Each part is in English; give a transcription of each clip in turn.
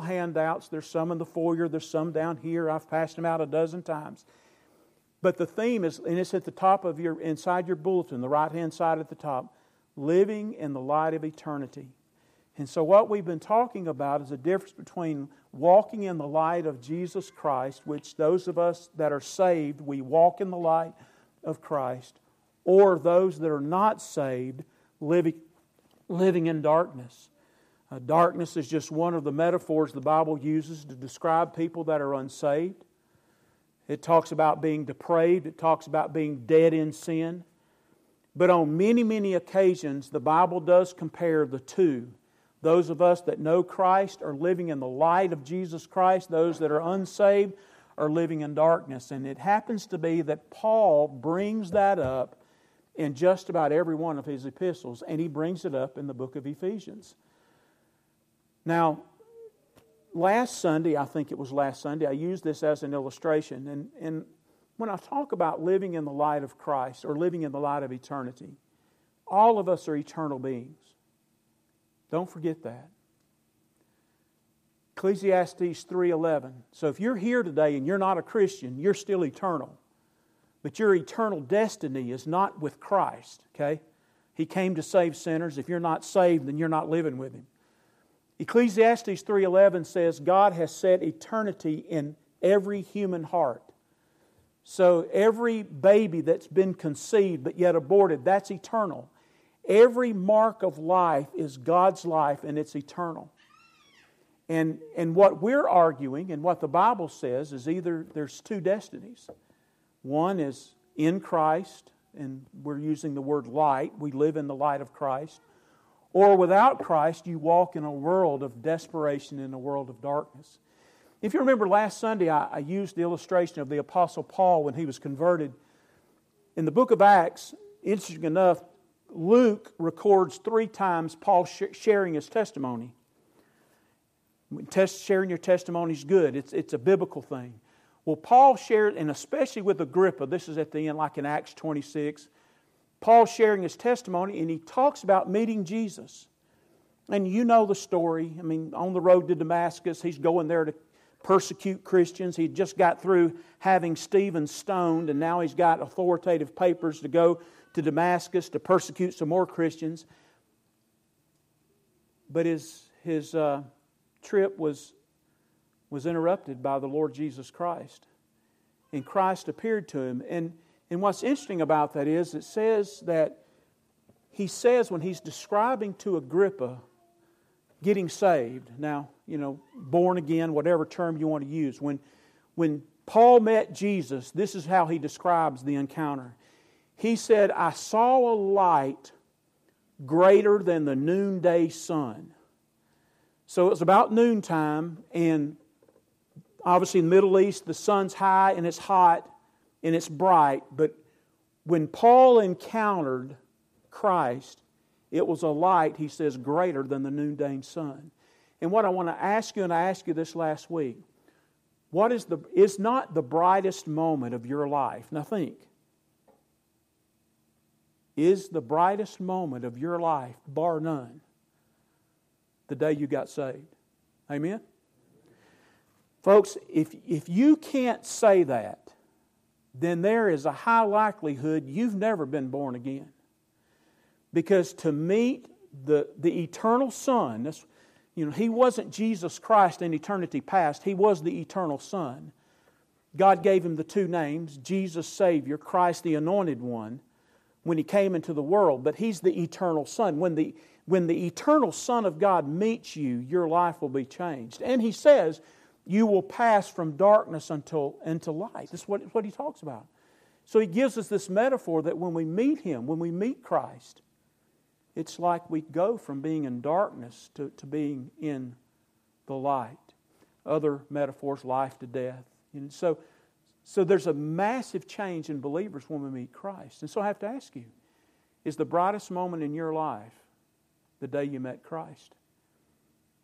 handouts. There's some in the foyer, there's some down here. I've passed them out a dozen times. But the theme is, and it's at the top of your, inside your bulletin, the right hand side at the top, living in the light of eternity. And so, what we've been talking about is the difference between walking in the light of Jesus Christ, which those of us that are saved, we walk in the light of Christ, or those that are not saved, living, living in darkness. Uh, darkness is just one of the metaphors the Bible uses to describe people that are unsaved. It talks about being depraved, it talks about being dead in sin. But on many, many occasions, the Bible does compare the two. Those of us that know Christ are living in the light of Jesus Christ, those that are unsaved are living in darkness. And it happens to be that Paul brings that up in just about every one of his epistles, and he brings it up in the book of Ephesians. Now, last Sunday, I think it was last Sunday, I used this as an illustration. And, and when I talk about living in the light of Christ or living in the light of eternity, all of us are eternal beings. Don't forget that. Ecclesiastes 3:11. So if you're here today and you're not a Christian, you're still eternal. But your eternal destiny is not with Christ, okay? He came to save sinners. If you're not saved, then you're not living with him. Ecclesiastes 3:11 says God has set eternity in every human heart. So every baby that's been conceived but yet aborted, that's eternal. Every mark of life is God's life and it's eternal. And, and what we're arguing and what the Bible says is either there's two destinies. One is in Christ, and we're using the word light. We live in the light of Christ. Or without Christ, you walk in a world of desperation, in a world of darkness. If you remember last Sunday, I, I used the illustration of the Apostle Paul when he was converted. In the book of Acts, interesting enough, Luke records three times Paul sh- sharing his testimony. Test, sharing your testimony is good, it's, it's a biblical thing. Well, Paul shared, and especially with Agrippa, this is at the end, like in Acts 26. Paul sharing his testimony, and he talks about meeting Jesus. And you know the story. I mean, on the road to Damascus, he's going there to persecute Christians. He just got through having Stephen stoned, and now he's got authoritative papers to go to Damascus to persecute some more Christians. But his, his uh, trip was, was interrupted by the Lord Jesus Christ. And Christ appeared to him. And and what's interesting about that is it says that he says when he's describing to Agrippa getting saved, now, you know, born again, whatever term you want to use, when, when Paul met Jesus, this is how he describes the encounter. He said, I saw a light greater than the noonday sun. So it was about noontime, and obviously in the Middle East, the sun's high and it's hot and it's bright, but when Paul encountered Christ, it was a light, he says, greater than the noonday sun. And what I want to ask you, and I asked you this last week, what is the is not the brightest moment of your life? Now think. Is the brightest moment of your life, bar none, the day you got saved? Amen? Folks, if, if you can't say that, then there is a high likelihood you've never been born again. Because to meet the, the eternal Son, you know, He wasn't Jesus Christ in eternity past, He was the eternal Son. God gave Him the two names Jesus Savior, Christ the Anointed One, when He came into the world, but He's the eternal Son. When the, when the eternal Son of God meets you, your life will be changed. And He says, you will pass from darkness until into light. That's what, what he talks about. So he gives us this metaphor that when we meet him, when we meet Christ, it's like we go from being in darkness to, to being in the light. Other metaphors, life to death. And so, so there's a massive change in believers when we meet Christ. And so I have to ask you is the brightest moment in your life the day you met Christ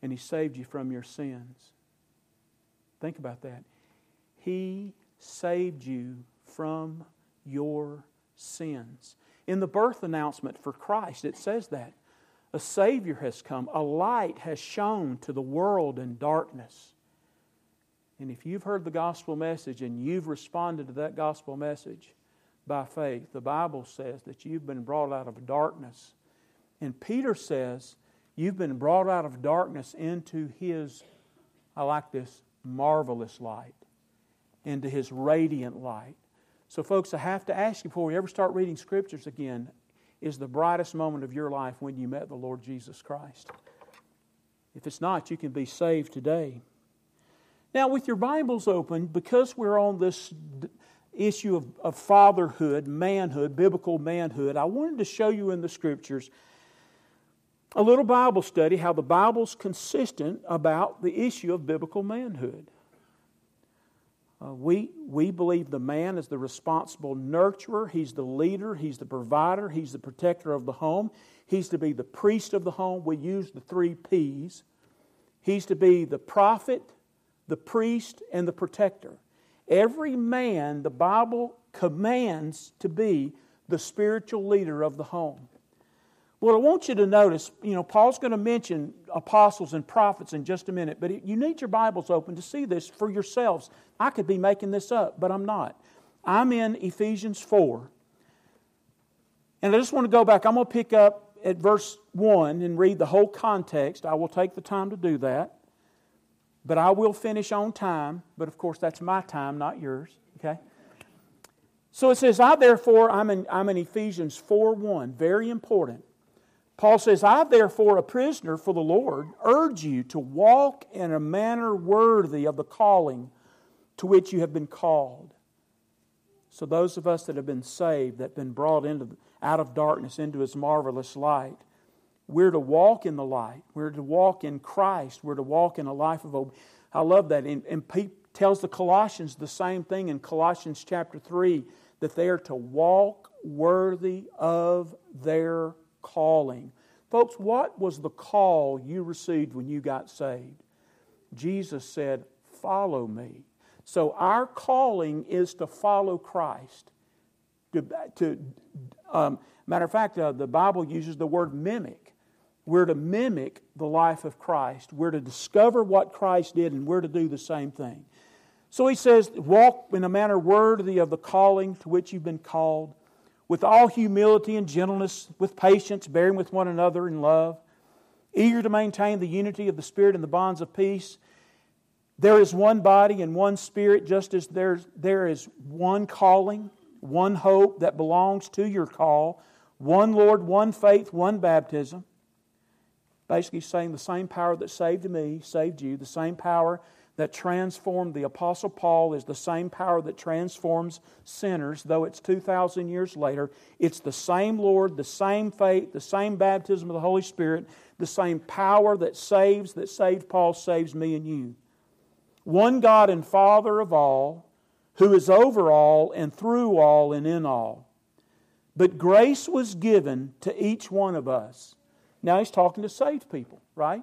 and He saved you from your sins? Think about that. He saved you from your sins. In the birth announcement for Christ, it says that. A Savior has come. A light has shone to the world in darkness. And if you've heard the gospel message and you've responded to that gospel message by faith, the Bible says that you've been brought out of darkness. And Peter says you've been brought out of darkness into His, I like this, marvelous light, into His radiant light. So, folks, I have to ask you before we ever start reading scriptures again is the brightest moment of your life when you met the Lord Jesus Christ? If it's not, you can be saved today. Now, with your Bibles open, because we're on this issue of, of fatherhood, manhood, biblical manhood, I wanted to show you in the scriptures a little Bible study how the Bible's consistent about the issue of biblical manhood. Uh, we, we believe the man is the responsible nurturer. He's the leader. He's the provider. He's the protector of the home. He's to be the priest of the home. We use the three P's. He's to be the prophet, the priest, and the protector. Every man, the Bible commands to be the spiritual leader of the home. Well, I want you to notice, you know, Paul's going to mention apostles and prophets in just a minute, but you need your Bibles open to see this for yourselves. I could be making this up, but I'm not. I'm in Ephesians 4. And I just want to go back. I'm going to pick up at verse 1 and read the whole context. I will take the time to do that. But I will finish on time. But of course, that's my time, not yours. Okay? So it says, I therefore, I'm in, I'm in Ephesians 4 1. Very important. Paul says, I therefore, a prisoner for the Lord, urge you to walk in a manner worthy of the calling to which you have been called. So, those of us that have been saved, that have been brought into, out of darkness into his marvelous light, we're to walk in the light. We're to walk in Christ. We're to walk in a life of obedience. I love that. And, and Pete tells the Colossians the same thing in Colossians chapter 3 that they are to walk worthy of their calling. Folks, what was the call you received when you got saved? Jesus said, Follow me. So our calling is to follow Christ. To, to um, matter of fact, uh, the Bible uses the word mimic. We're to mimic the life of Christ. We're to discover what Christ did, and we're to do the same thing. So he says, Walk in a manner worthy of the calling to which you've been called with all humility and gentleness, with patience, bearing with one another in love, eager to maintain the unity of the Spirit and the bonds of peace. There is one body and one Spirit, just as there's, there is one calling, one hope that belongs to your call, one Lord, one faith, one baptism. Basically, saying the same power that saved me saved you, the same power that transformed the Apostle Paul is the same power that transforms sinners, though it's 2,000 years later. It's the same Lord, the same faith, the same baptism of the Holy Spirit, the same power that saves, that saved Paul, saves me and you. One God and Father of all, who is over all and through all and in all. But grace was given to each one of us. Now he's talking to saved people, right?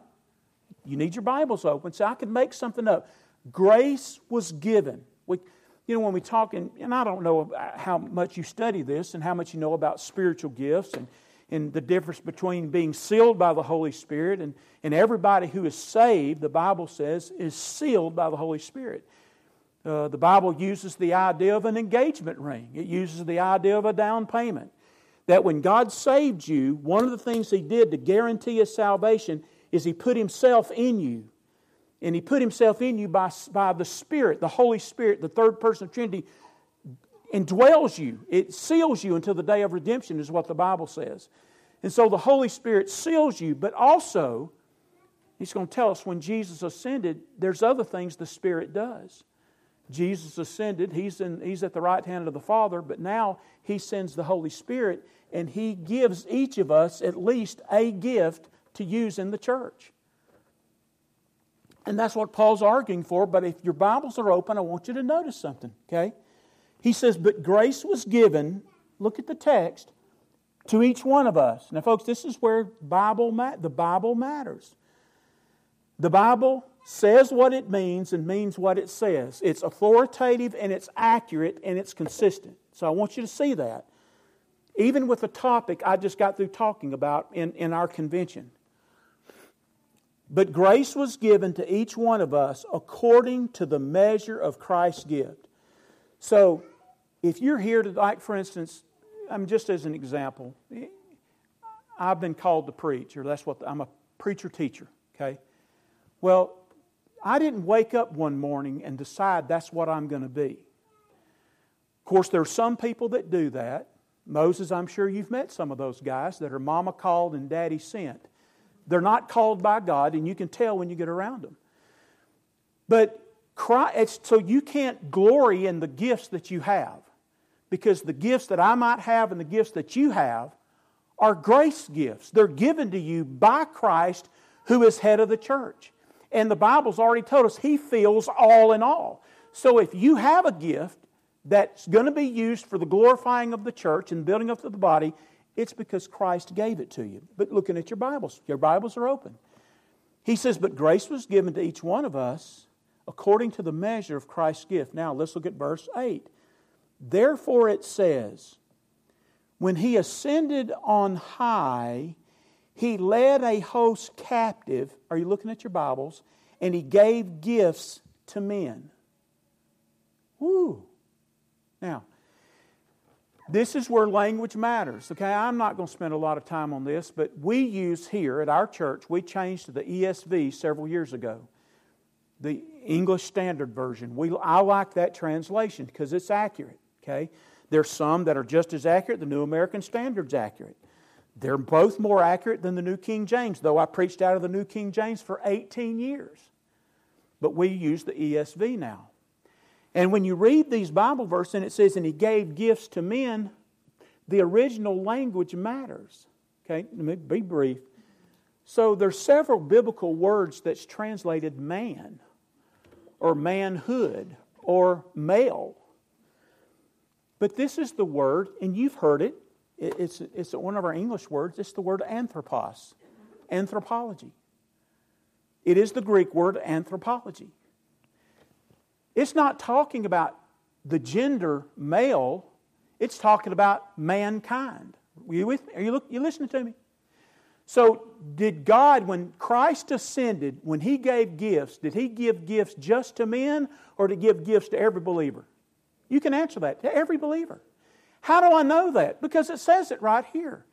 You need your Bibles open. So I could make something up. Grace was given. We, you know, when we talk, and, and I don't know how much you study this and how much you know about spiritual gifts and, and the difference between being sealed by the Holy Spirit and, and everybody who is saved, the Bible says, is sealed by the Holy Spirit. Uh, the Bible uses the idea of an engagement ring, it uses the idea of a down payment. That when God saved you, one of the things He did to guarantee His salvation is He put Himself in you. And He put Himself in you by, by the Spirit, the Holy Spirit, the third person of Trinity, indwells you. It seals you until the day of redemption, is what the Bible says. And so the Holy Spirit seals you, but also, He's going to tell us when Jesus ascended, there's other things the Spirit does. Jesus ascended, he's, in, he's at the right hand of the Father, but now He sends the Holy Spirit and He gives each of us at least a gift to use in the church. And that's what Paul's arguing for. But if your Bibles are open, I want you to notice something, okay? He says, But grace was given, look at the text, to each one of us. Now, folks, this is where Bible the Bible matters. The Bible says what it means and means what it says. It's authoritative and it's accurate and it's consistent. So I want you to see that. even with the topic I just got through talking about in, in our convention. But grace was given to each one of us according to the measure of Christ's gift. So, if you're here to, like, for instance, I'm just as an example, I've been called to preach, or that's what the, I'm a preacher teacher, okay? Well, I didn't wake up one morning and decide that's what I'm going to be. Of course, there are some people that do that. Moses, I'm sure you've met some of those guys that are mama called and daddy sent. They're not called by God, and you can tell when you get around them. But Christ, so you can't glory in the gifts that you have, because the gifts that I might have and the gifts that you have are grace gifts. They're given to you by Christ, who is head of the church. And the Bible's already told us He fills all in all. So if you have a gift that's going to be used for the glorifying of the church and building up the body, it's because Christ gave it to you. But looking at your Bibles, your Bibles are open. He says, But grace was given to each one of us according to the measure of Christ's gift. Now let's look at verse 8. Therefore it says, When he ascended on high, he led a host captive. Are you looking at your Bibles? And he gave gifts to men. Woo! Now, this is where language matters. Okay, I'm not going to spend a lot of time on this, but we use here at our church, we changed to the ESV several years ago, the English Standard Version. We, I like that translation because it's accurate. Okay, there's some that are just as accurate. The New American Standard's accurate. They're both more accurate than the New King James, though I preached out of the New King James for 18 years. But we use the ESV now. And when you read these Bible verses and it says, and he gave gifts to men, the original language matters. Okay, let me be brief. So there's several biblical words that's translated man or manhood or male. But this is the word, and you've heard it. It's, it's one of our English words. It's the word anthropos, anthropology. It is the Greek word anthropology. It's not talking about the gender male, it's talking about mankind. Are you, with me? Are you, look, you listening to me? So, did God, when Christ ascended, when He gave gifts, did He give gifts just to men or to give gifts to every believer? You can answer that to every believer. How do I know that? Because it says it right here.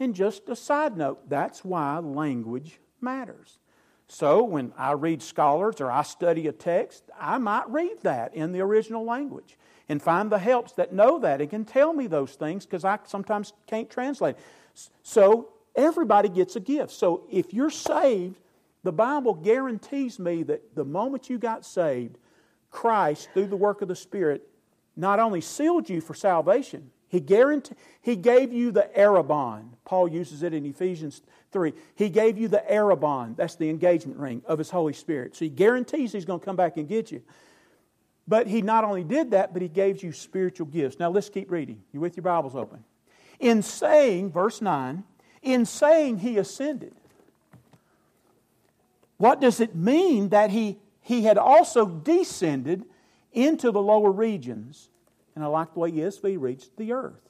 And just a side note, that's why language matters. So when I read scholars or I study a text, I might read that in the original language and find the helps that know that and can tell me those things because I sometimes can't translate. So everybody gets a gift. So if you're saved, the Bible guarantees me that the moment you got saved, Christ, through the work of the Spirit, not only sealed you for salvation, he, guaranteed, he gave you the arrabon. Paul uses it in Ephesians 3. He gave you the arrabon. That's the engagement ring of His Holy Spirit. So He guarantees He's going to come back and get you. But He not only did that, but He gave you spiritual gifts. Now let's keep reading. You with your Bibles open. In saying, verse 9, in saying He ascended, what does it mean that He, he had also descended into the lower regions? And I like the way ESV reads the earth.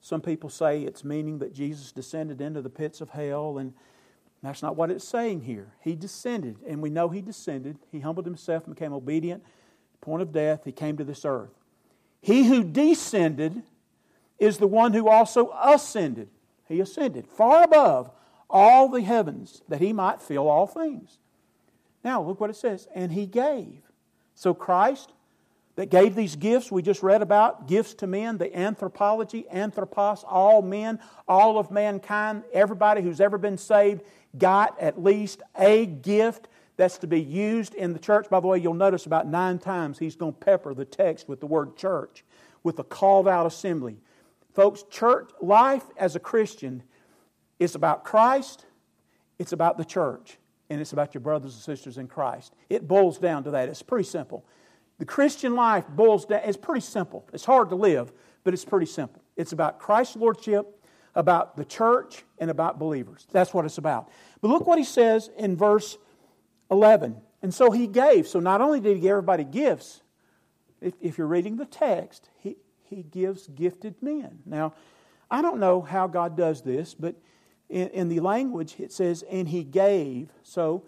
Some people say it's meaning that Jesus descended into the pits of hell, and that's not what it's saying here. He descended, and we know He descended. He humbled Himself and became obedient. Point of death, He came to this earth. He who descended is the one who also ascended. He ascended far above all the heavens that He might fill all things. Now, look what it says. And He gave. So Christ that gave these gifts we just read about gifts to men, the anthropology, anthropos, all men, all of mankind, everybody who's ever been saved got at least a gift that's to be used in the church. By the way, you'll notice about nine times he's going to pepper the text with the word church, with a called out assembly. Folks, church life as a Christian is about Christ, it's about the church, and it's about your brothers and sisters in Christ. It boils down to that. It's pretty simple. The Christian life boils down, it's pretty simple. It's hard to live, but it's pretty simple. It's about Christ's Lordship, about the church, and about believers. That's what it's about. But look what he says in verse 11. And so he gave. So not only did he give everybody gifts, if, if you're reading the text, he, he gives gifted men. Now, I don't know how God does this, but in, in the language it says, and he gave. So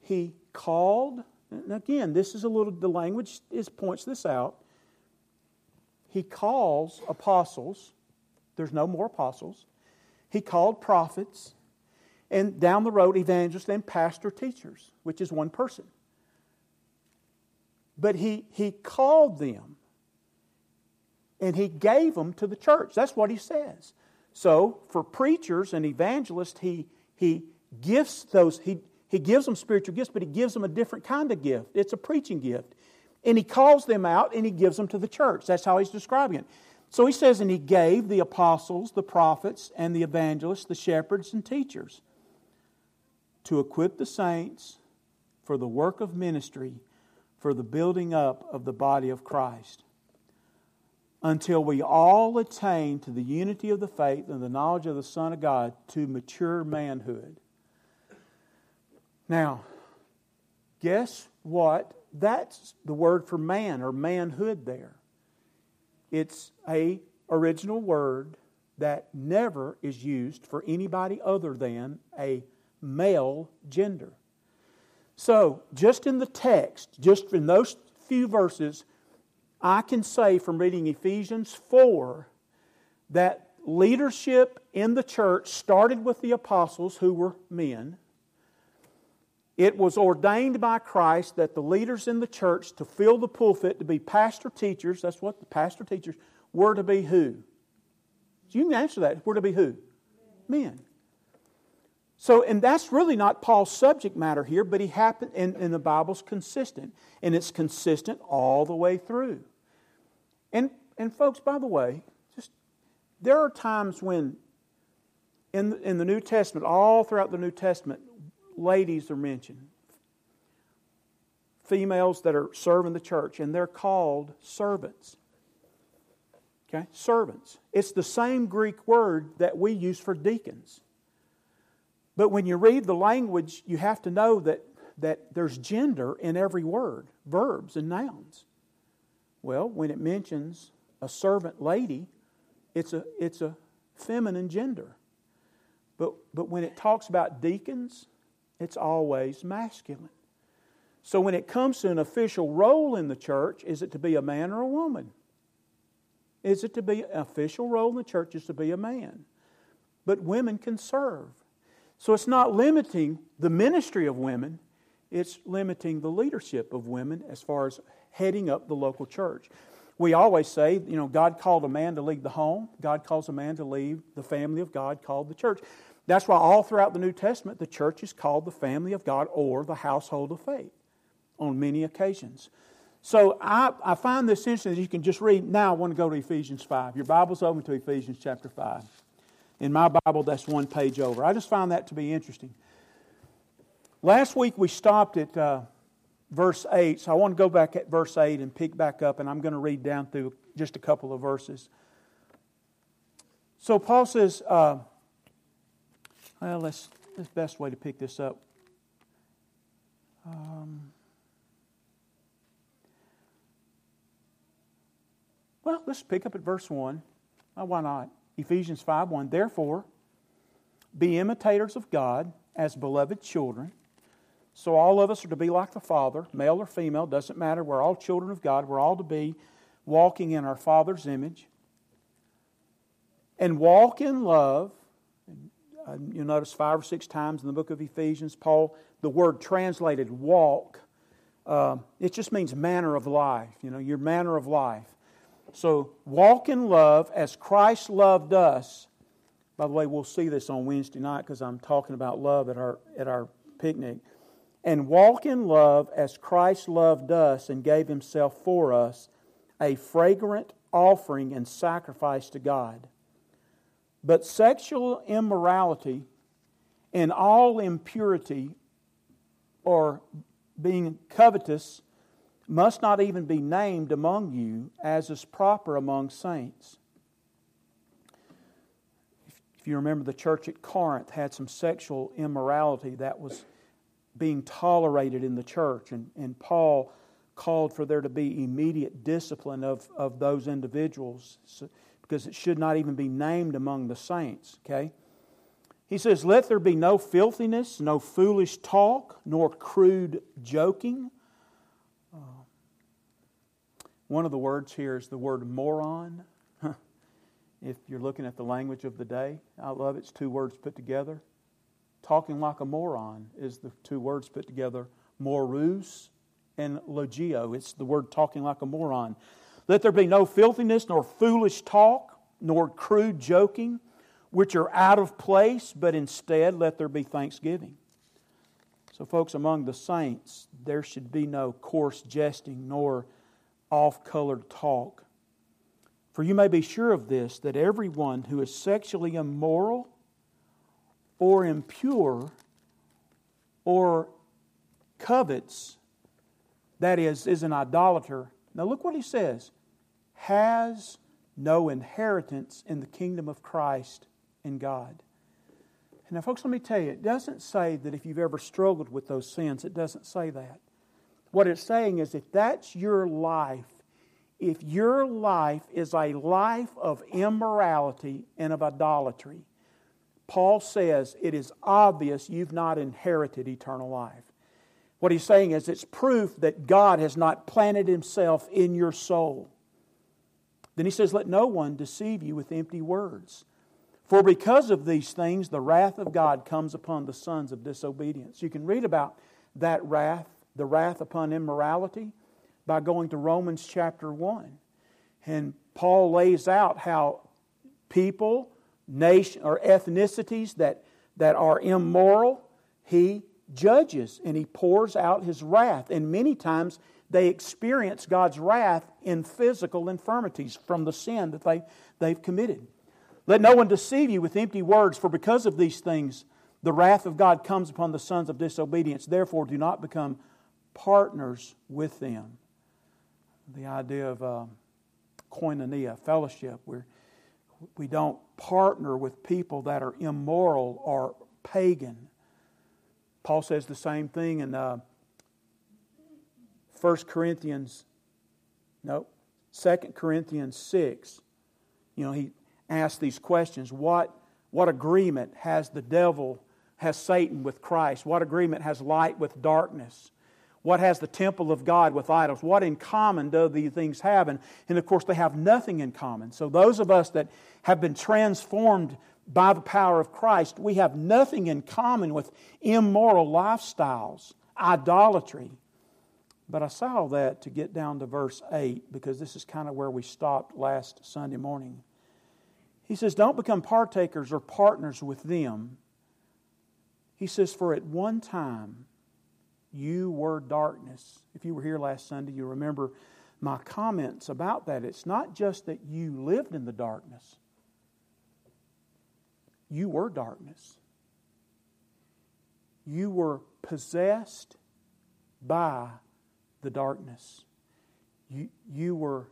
he called. And again, this is a little, the language is, points this out. He calls apostles. There's no more apostles. He called prophets. And down the road, evangelists and pastor teachers, which is one person. But he, he called them and he gave them to the church. That's what he says. So for preachers and evangelists, he, he gifts those, he, he gives them spiritual gifts, but he gives them a different kind of gift. It's a preaching gift. And he calls them out and he gives them to the church. That's how he's describing it. So he says, and he gave the apostles, the prophets, and the evangelists, the shepherds, and teachers to equip the saints for the work of ministry, for the building up of the body of Christ until we all attain to the unity of the faith and the knowledge of the Son of God to mature manhood. Now, guess what? That's the word for man or manhood there. It's a original word that never is used for anybody other than a male gender. So, just in the text, just in those few verses, I can say from reading Ephesians 4 that leadership in the church started with the apostles who were men. It was ordained by Christ that the leaders in the church to fill the pulpit, to be pastor teachers, that's what the pastor teachers were to be who? You can answer that. Were to be who? Men. So, and that's really not Paul's subject matter here, but he happened, and, and the Bible's consistent. And it's consistent all the way through. And, and folks, by the way, just there are times when in, in the New Testament, all throughout the New Testament, ladies are mentioned. Females that are serving the church, and they're called servants. Okay? Servants. It's the same Greek word that we use for deacons. But when you read the language, you have to know that, that there's gender in every word, verbs and nouns. Well, when it mentions a servant lady, it's a, it's a feminine gender. But, but when it talks about deacons, it's always masculine. So when it comes to an official role in the church, is it to be a man or a woman? Is it to be an official role in the church is to be a man? But women can serve. So it's not limiting the ministry of women, it's limiting the leadership of women as far as heading up the local church. We always say, you know, God called a man to lead the home, God calls a man to lead the family of God called the church. That's why all throughout the New Testament, the church is called the family of God or the household of faith on many occasions. So I, I find this interesting that you can just read. Now I want to go to Ephesians 5. Your Bible's open to Ephesians chapter 5. In my Bible, that's one page over. I just find that to be interesting. Last week we stopped at uh, verse 8, so I want to go back at verse 8 and pick back up, and I'm going to read down through just a couple of verses. So Paul says, uh, well, let's, the best way to pick this up. Um, well, let's pick up at verse 1. Well, why not? Ephesians 5 1. Therefore, be imitators of God as beloved children. So all of us are to be like the Father, male or female, doesn't matter. We're all children of God. We're all to be walking in our Father's image. And walk in love. Uh, you'll notice five or six times in the book of Ephesians, Paul, the word translated walk, uh, it just means manner of life, you know, your manner of life. So walk in love as Christ loved us. By the way, we'll see this on Wednesday night because I'm talking about love at our, at our picnic. And walk in love as Christ loved us and gave himself for us, a fragrant offering and sacrifice to God. But sexual immorality and all impurity or being covetous must not even be named among you as is proper among saints. If you remember, the church at Corinth had some sexual immorality that was being tolerated in the church, and, and Paul called for there to be immediate discipline of, of those individuals because it should not even be named among the saints, okay? He says, Let there be no filthiness, no foolish talk, nor crude joking. Uh, one of the words here is the word moron. if you're looking at the language of the day, I love it. It's two words put together. Talking like a moron is the two words put together. Morus and logio. It's the word talking like a moron. Let there be no filthiness, nor foolish talk, nor crude joking, which are out of place, but instead let there be thanksgiving. So, folks, among the saints, there should be no coarse jesting nor off colored talk. For you may be sure of this that everyone who is sexually immoral or impure or covets, that is, is an idolater. Now, look what he says has no inheritance in the kingdom of Christ and God. Now, folks, let me tell you, it doesn't say that if you've ever struggled with those sins, it doesn't say that. What it's saying is if that's your life, if your life is a life of immorality and of idolatry, Paul says it is obvious you've not inherited eternal life. What he's saying is it's proof that God has not planted himself in your soul. Then he says, Let no one deceive you with empty words. For because of these things, the wrath of God comes upon the sons of disobedience. You can read about that wrath, the wrath upon immorality, by going to Romans chapter 1. And Paul lays out how people, nation, or ethnicities that, that are immoral, he judges and he pours out his wrath. And many times they experience God's wrath in physical infirmities from the sin that they, they've committed. Let no one deceive you with empty words, for because of these things the wrath of God comes upon the sons of disobedience. Therefore, do not become partners with them. The idea of uh, koinonia, fellowship, where we don't partner with people that are immoral or pagan. Paul says the same thing in uh, 1 Corinthians, no, 2 Corinthians 6. You know, he asks these questions. What, what agreement has the devil, has Satan with Christ? What agreement has light with darkness? What has the temple of God with idols? What in common do these things have? And, and of course, they have nothing in common. So, those of us that have been transformed by the power of Christ, we have nothing in common with immoral lifestyles, idolatry, but I saw that to get down to verse 8 because this is kind of where we stopped last Sunday morning. He says, Don't become partakers or partners with them. He says, For at one time you were darkness. If you were here last Sunday, you remember my comments about that. It's not just that you lived in the darkness, you were darkness. You were possessed by the darkness. You, you were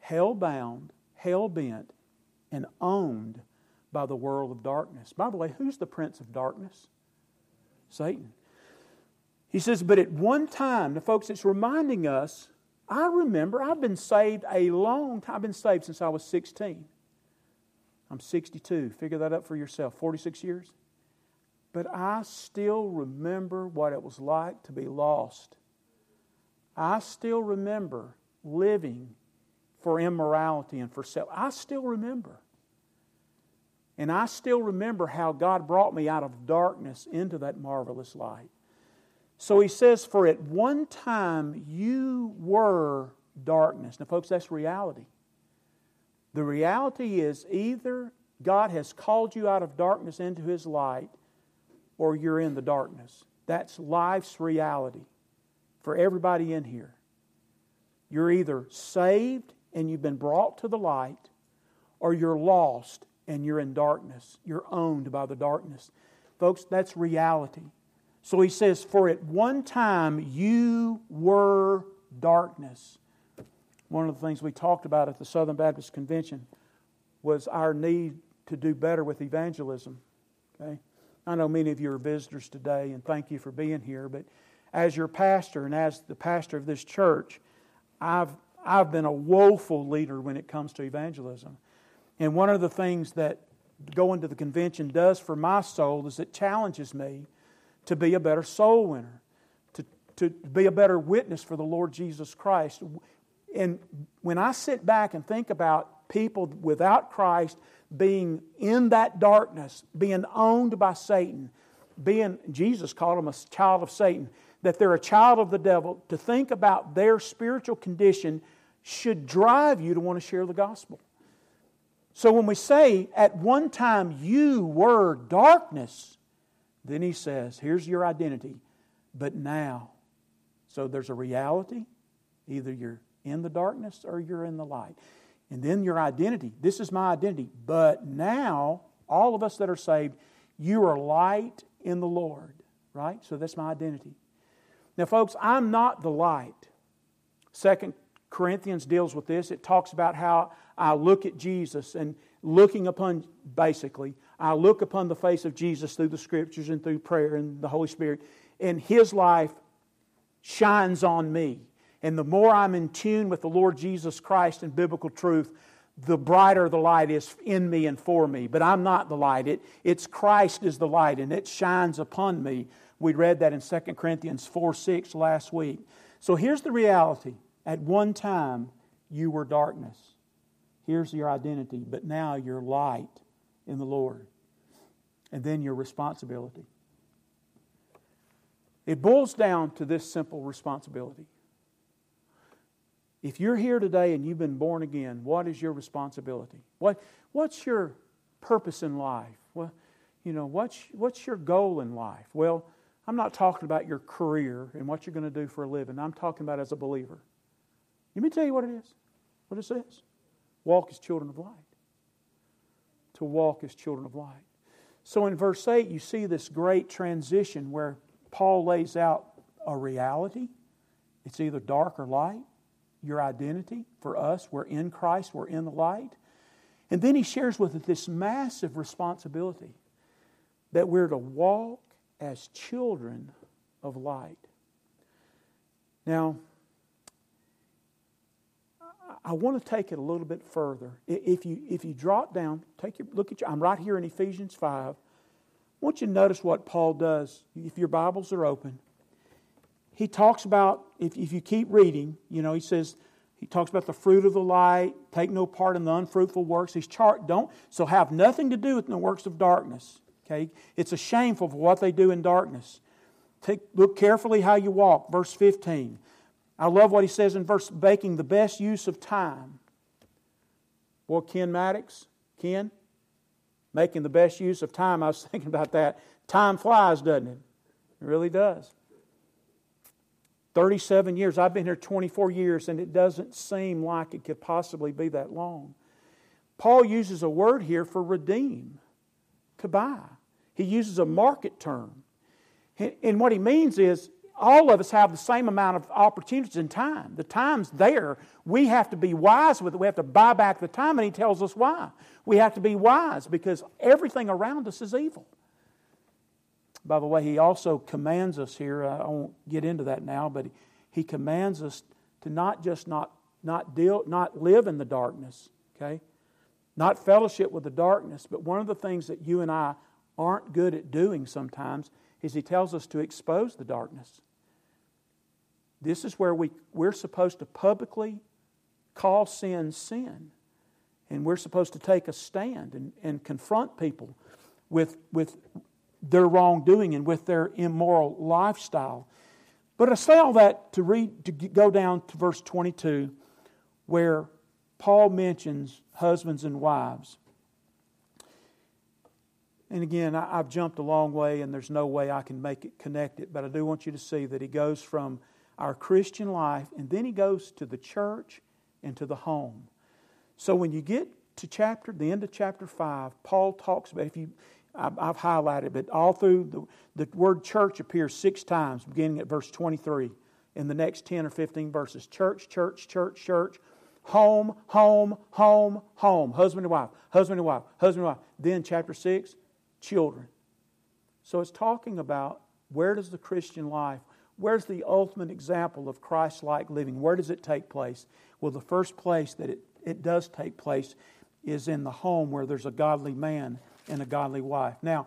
hell bound, hell bent, and owned by the world of darkness. By the way, who's the prince of darkness? Satan. He says, but at one time, the folks, it's reminding us, I remember I've been saved a long time. I've been saved since I was 16. I'm 62. Figure that up for yourself. 46 years. But I still remember what it was like to be lost I still remember living for immorality and for self. I still remember. And I still remember how God brought me out of darkness into that marvelous light. So he says, For at one time you were darkness. Now, folks, that's reality. The reality is either God has called you out of darkness into his light or you're in the darkness. That's life's reality for everybody in here. You're either saved and you've been brought to the light, or you're lost and you're in darkness. You're owned by the darkness. Folks, that's reality. So he says, For at one time you were darkness. One of the things we talked about at the Southern Baptist Convention was our need to do better with evangelism. Okay? I know many of you are visitors today, and thank you for being here, but as your pastor and as the pastor of this church, I've, I've been a woeful leader when it comes to evangelism. And one of the things that going to the convention does for my soul is it challenges me to be a better soul winner, to, to be a better witness for the Lord Jesus Christ. And when I sit back and think about people without Christ being in that darkness, being owned by Satan, being, Jesus called them a child of Satan, that they're a child of the devil, to think about their spiritual condition should drive you to want to share the gospel. So when we say, at one time you were darkness, then he says, here's your identity, but now. So there's a reality. Either you're in the darkness or you're in the light. And then your identity. This is my identity. But now, all of us that are saved, you are light in the Lord, right? So that's my identity. Now, folks, I'm not the light. Second Corinthians deals with this. It talks about how I look at Jesus and looking upon, basically, I look upon the face of Jesus through the scriptures and through prayer and the Holy Spirit, and His life shines on me. And the more I'm in tune with the Lord Jesus Christ and biblical truth, the brighter the light is in me and for me. But I'm not the light. It, it's Christ is the light, and it shines upon me. We read that in 2 Corinthians 4 6 last week. So here's the reality. At one time, you were darkness. Here's your identity, but now you're light in the Lord. And then your responsibility. It boils down to this simple responsibility if you're here today and you've been born again, what is your responsibility? What, what's your purpose in life? Well, you know, what's, what's your goal in life? Well, I'm not talking about your career and what you're going to do for a living. I'm talking about as a believer. Let me tell you what it is, what it says. Walk as children of light. To walk as children of light. So in verse 8, you see this great transition where Paul lays out a reality. It's either dark or light your identity. For us, we're in Christ, we're in the light. And then he shares with us this massive responsibility that we're to walk as children of light. Now, I want to take it a little bit further. If you, if you drop down, take your look at your, I'm right here in Ephesians 5. I want you to notice what Paul does. If your Bibles are open, he talks about, if, if you keep reading, you know, he says, he talks about the fruit of the light, take no part in the unfruitful works. He's chart, don't, so have nothing to do with the works of darkness. Okay? It's a shameful for what they do in darkness. Take, look carefully how you walk. Verse 15. I love what he says in verse, making the best use of time. Boy, Ken Maddox, Ken, making the best use of time. I was thinking about that. Time flies, doesn't it? It really does. 37 years. I've been here 24 years, and it doesn't seem like it could possibly be that long. Paul uses a word here for redeem, to buy. He uses a market term. And what he means is all of us have the same amount of opportunities and time. The time's there. We have to be wise with it. We have to buy back the time, and he tells us why. We have to be wise because everything around us is evil. By the way, he also commands us here, I won't get into that now, but he commands us to not just not, not deal, not live in the darkness, okay? Not fellowship with the darkness, but one of the things that you and I aren't good at doing sometimes is he tells us to expose the darkness. This is where we, we're supposed to publicly call sin sin. And we're supposed to take a stand and, and confront people with, with their wrongdoing and with their immoral lifestyle. But I say all that to read to go down to verse 22 where Paul mentions husbands and wives. And again, I've jumped a long way and there's no way I can make it connect it, but I do want you to see that he goes from our Christian life and then he goes to the church and to the home. So when you get to chapter the end of chapter 5, Paul talks about if you I've, highlighted, but all through the, the word church appears six times, beginning at verse 23 in the next 10 or 15 verses. Church, church, church, church. Home, home, home, home. Husband and wife, husband and wife, husband and wife. Then, chapter 6, children. So it's talking about where does the Christian life, where's the ultimate example of Christ like living? Where does it take place? Well, the first place that it, it does take place is in the home where there's a godly man and a godly wife. Now,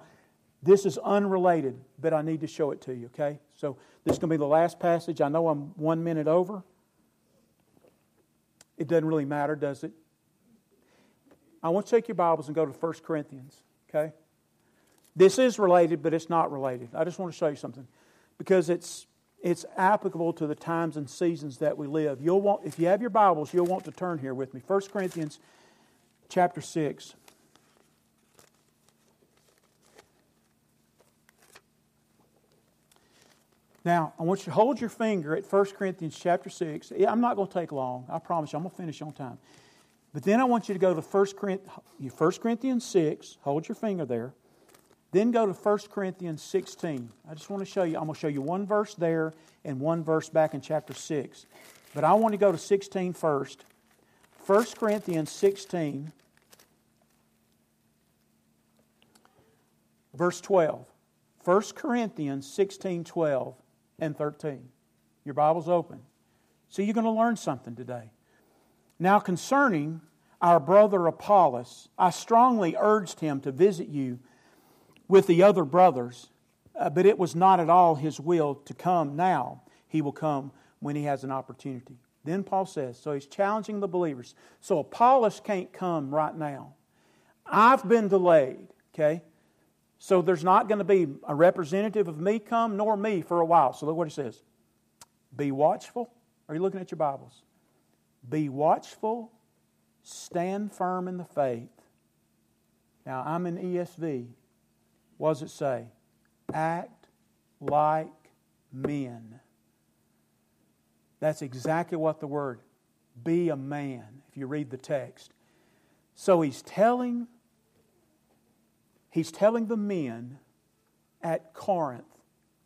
this is unrelated, but I need to show it to you, okay? So this is going to be the last passage. I know I'm one minute over. It doesn't really matter, does it? I want to take your Bibles and go to 1 Corinthians, okay? This is related, but it's not related. I just want to show you something because it's it's applicable to the times and seasons that we live. You'll want if you have your Bibles, you'll want to turn here with me. 1 Corinthians chapter 6. Now, I want you to hold your finger at 1 Corinthians chapter 6. I'm not going to take long. I promise you, I'm going to finish on time. But then I want you to go to 1 Corinthians 6. Hold your finger there. Then go to 1 Corinthians 16. I just want to show you, I'm going to show you one verse there and one verse back in chapter 6. But I want to go to 16 first. 1 Corinthians 16, verse 12. 1 Corinthians 16, 12 and 13. Your Bible's open. So you're going to learn something today. Now, concerning our brother Apollos, I strongly urged him to visit you with the other brothers, uh, but it was not at all his will to come now. He will come when he has an opportunity. Then Paul says, so he's challenging the believers. So Apollos can't come right now. I've been delayed, okay? So there's not going to be a representative of me come nor me for a while. So look what he says Be watchful. Are you looking at your Bibles? Be watchful, stand firm in the faith. Now, I'm in ESV. What does it say? Act like men. That's exactly what the word be a man, if you read the text. So he's telling He's telling the men at Corinth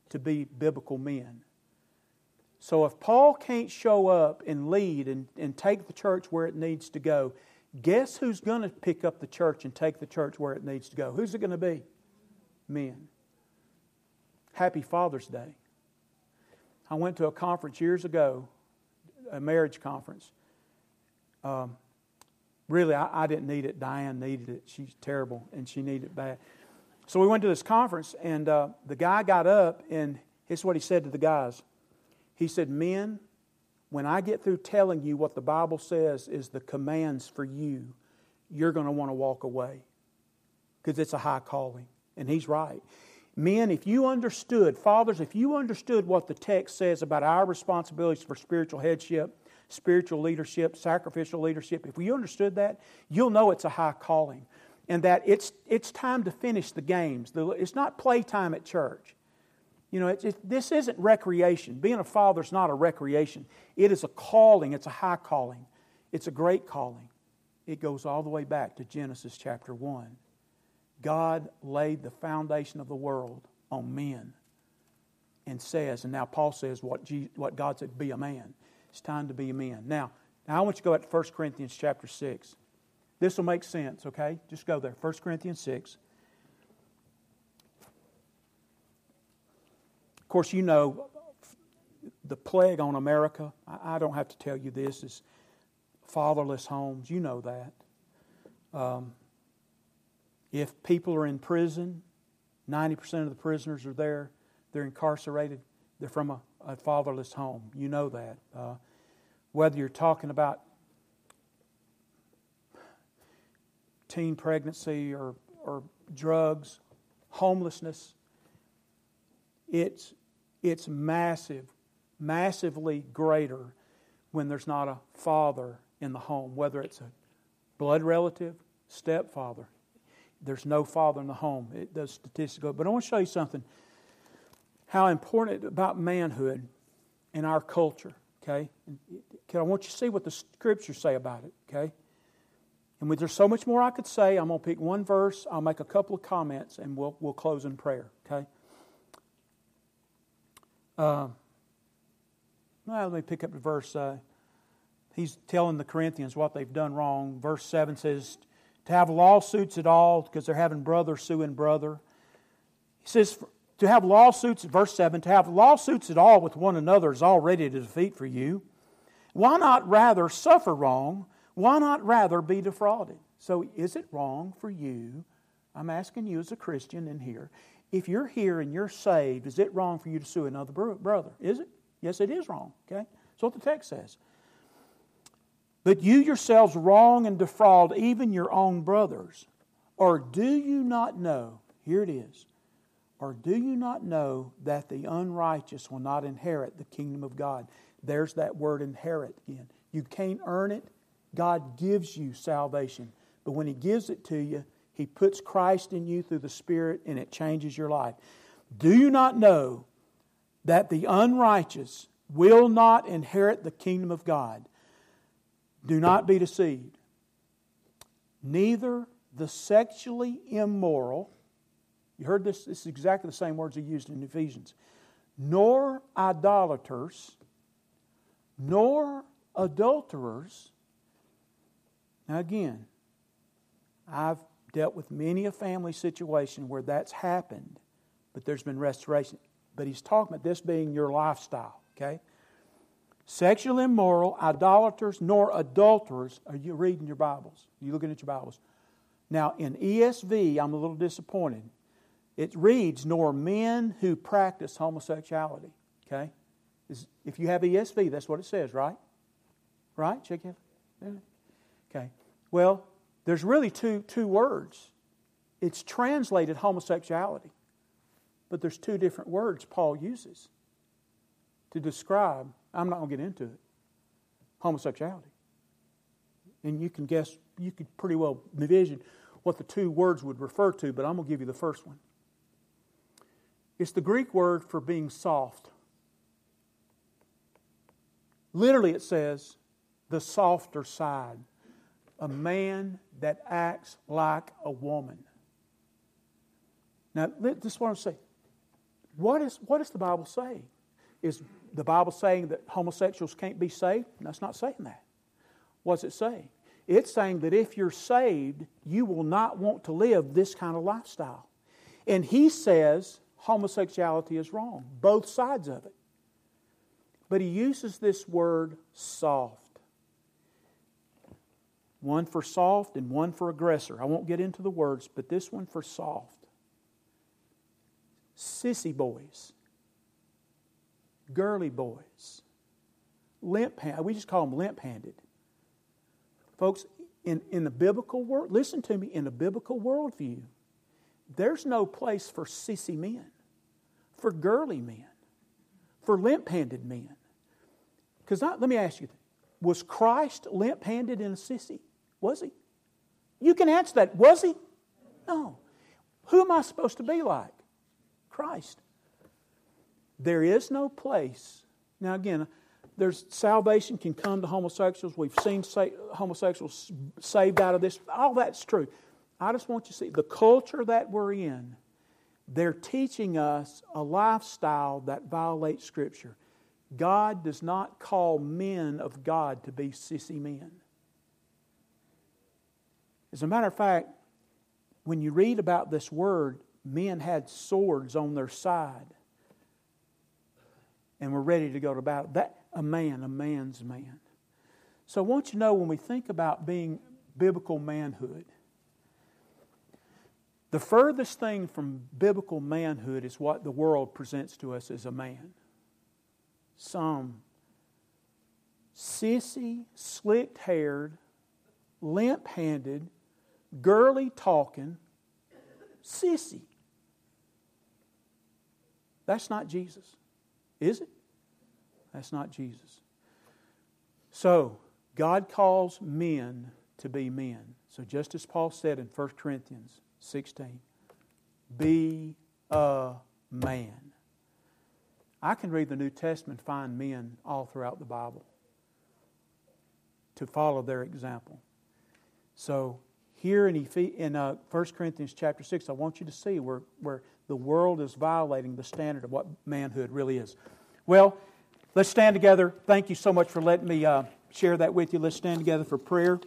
to be biblical men. So if Paul can't show up and lead and, and take the church where it needs to go, guess who's going to pick up the church and take the church where it needs to go? Who's it going to be? Men. Happy Father's Day. I went to a conference years ago, a marriage conference. Um, Really, I, I didn't need it. Diane needed it. She's terrible, and she needed it bad. So we went to this conference, and uh, the guy got up, and here's what he said to the guys. He said, Men, when I get through telling you what the Bible says is the commands for you, you're going to want to walk away because it's a high calling. And he's right. Men, if you understood, fathers, if you understood what the text says about our responsibilities for spiritual headship, spiritual leadership, sacrificial leadership, if you understood that, you'll know it's a high calling and that it's, it's time to finish the games. It's not playtime at church. You know, it, this isn't recreation. Being a father is not a recreation, it is a calling, it's a high calling, it's a great calling. It goes all the way back to Genesis chapter 1. God laid the foundation of the world on men and says, and now Paul says what, what God said, be a man. It's time to be a man. Now, now I want you to go to 1 Corinthians chapter 6. This will make sense, okay? Just go there. 1 Corinthians 6. Of course, you know the plague on America. I don't have to tell you this is fatherless homes. You know that. Um, if people are in prison, 90% of the prisoners are there, they're incarcerated, they're from a a fatherless home. You know that. Uh, whether you're talking about teen pregnancy or, or drugs, homelessness, it's, it's massive, massively greater when there's not a father in the home, whether it's a blood relative, stepfather. There's no father in the home. It does statistics But I want to show you something how important about manhood in our culture, okay? I want you to see what the scriptures say about it, okay? And there's so much more I could say. I'm going to pick one verse, I'll make a couple of comments, and we'll, we'll close in prayer, okay? Uh, well, let me pick up the verse. Uh, he's telling the Corinthians what they've done wrong. Verse 7 says, To have lawsuits at all, because they're having brother suing brother. He says, to have lawsuits, verse 7, to have lawsuits at all with one another is already a defeat for you. Why not rather suffer wrong? Why not rather be defrauded? So, is it wrong for you? I'm asking you as a Christian in here. If you're here and you're saved, is it wrong for you to sue another brother? Is it? Yes, it is wrong. Okay? That's what the text says. But you yourselves wrong and defraud even your own brothers. Or do you not know? Here it is. Or do you not know that the unrighteous will not inherit the kingdom of God? There's that word inherit again. You can't earn it. God gives you salvation. But when He gives it to you, He puts Christ in you through the Spirit and it changes your life. Do you not know that the unrighteous will not inherit the kingdom of God? Do not be deceived. Neither the sexually immoral, you heard this, this is exactly the same words he used in Ephesians, nor idolaters, nor adulterers. Now, again, I've dealt with many a family situation where that's happened, but there's been restoration. But he's talking about this being your lifestyle, okay? Sexual immoral, idolaters, nor adulterers. Are you reading your Bibles? Are you looking at your Bibles? Now, in ESV, I'm a little disappointed. It reads, nor men who practice homosexuality. Okay? If you have ESV, that's what it says, right? Right? Check it. Okay. Well, there's really two, two words. It's translated homosexuality, but there's two different words Paul uses to describe, I'm not going to get into it, homosexuality. And you can guess, you could pretty well envision what the two words would refer to, but I'm going to give you the first one. It's the Greek word for being soft. Literally, it says the softer side a man that acts like a woman. Now, this is what I'm saying. What, is, what does the Bible saying? Is the Bible saying that homosexuals can't be saved? It's not saying that. What's it saying? It's saying that if you're saved, you will not want to live this kind of lifestyle. And he says homosexuality is wrong, both sides of it. But he uses this word soft. One for soft and one for aggressor. I won't get into the words, but this one for soft. Sissy boys, girly boys, limp handed. We just call them limp handed. Folks, in, in the biblical world, listen to me, in the biblical worldview, there's no place for sissy men, for girly men, for limp handed men. Because let me ask you, was Christ limp handed and a sissy? Was he? You can answer that. Was he? No. Who am I supposed to be like? Christ. There is no place. Now, again, there's salvation can come to homosexuals. We've seen homosexuals saved out of this. All that's true. I just want you to see the culture that we're in. They're teaching us a lifestyle that violates Scripture. God does not call men of God to be sissy men. As a matter of fact, when you read about this word, men had swords on their side and were ready to go to battle. That a man, a man's man. So I want you to know when we think about being biblical manhood, the furthest thing from biblical manhood is what the world presents to us as a man. Some sissy, slick haired, limp handed, girly talking sissy. That's not Jesus, is it? That's not Jesus. So, God calls men to be men. So, just as Paul said in 1 Corinthians 16, be a man. I can read the New Testament find men all throughout the Bible to follow their example. So, here in, in uh, 1 Corinthians chapter 6, I want you to see where, where the world is violating the standard of what manhood really is. Well, let's stand together. Thank you so much for letting me uh, share that with you. Let's stand together for prayer.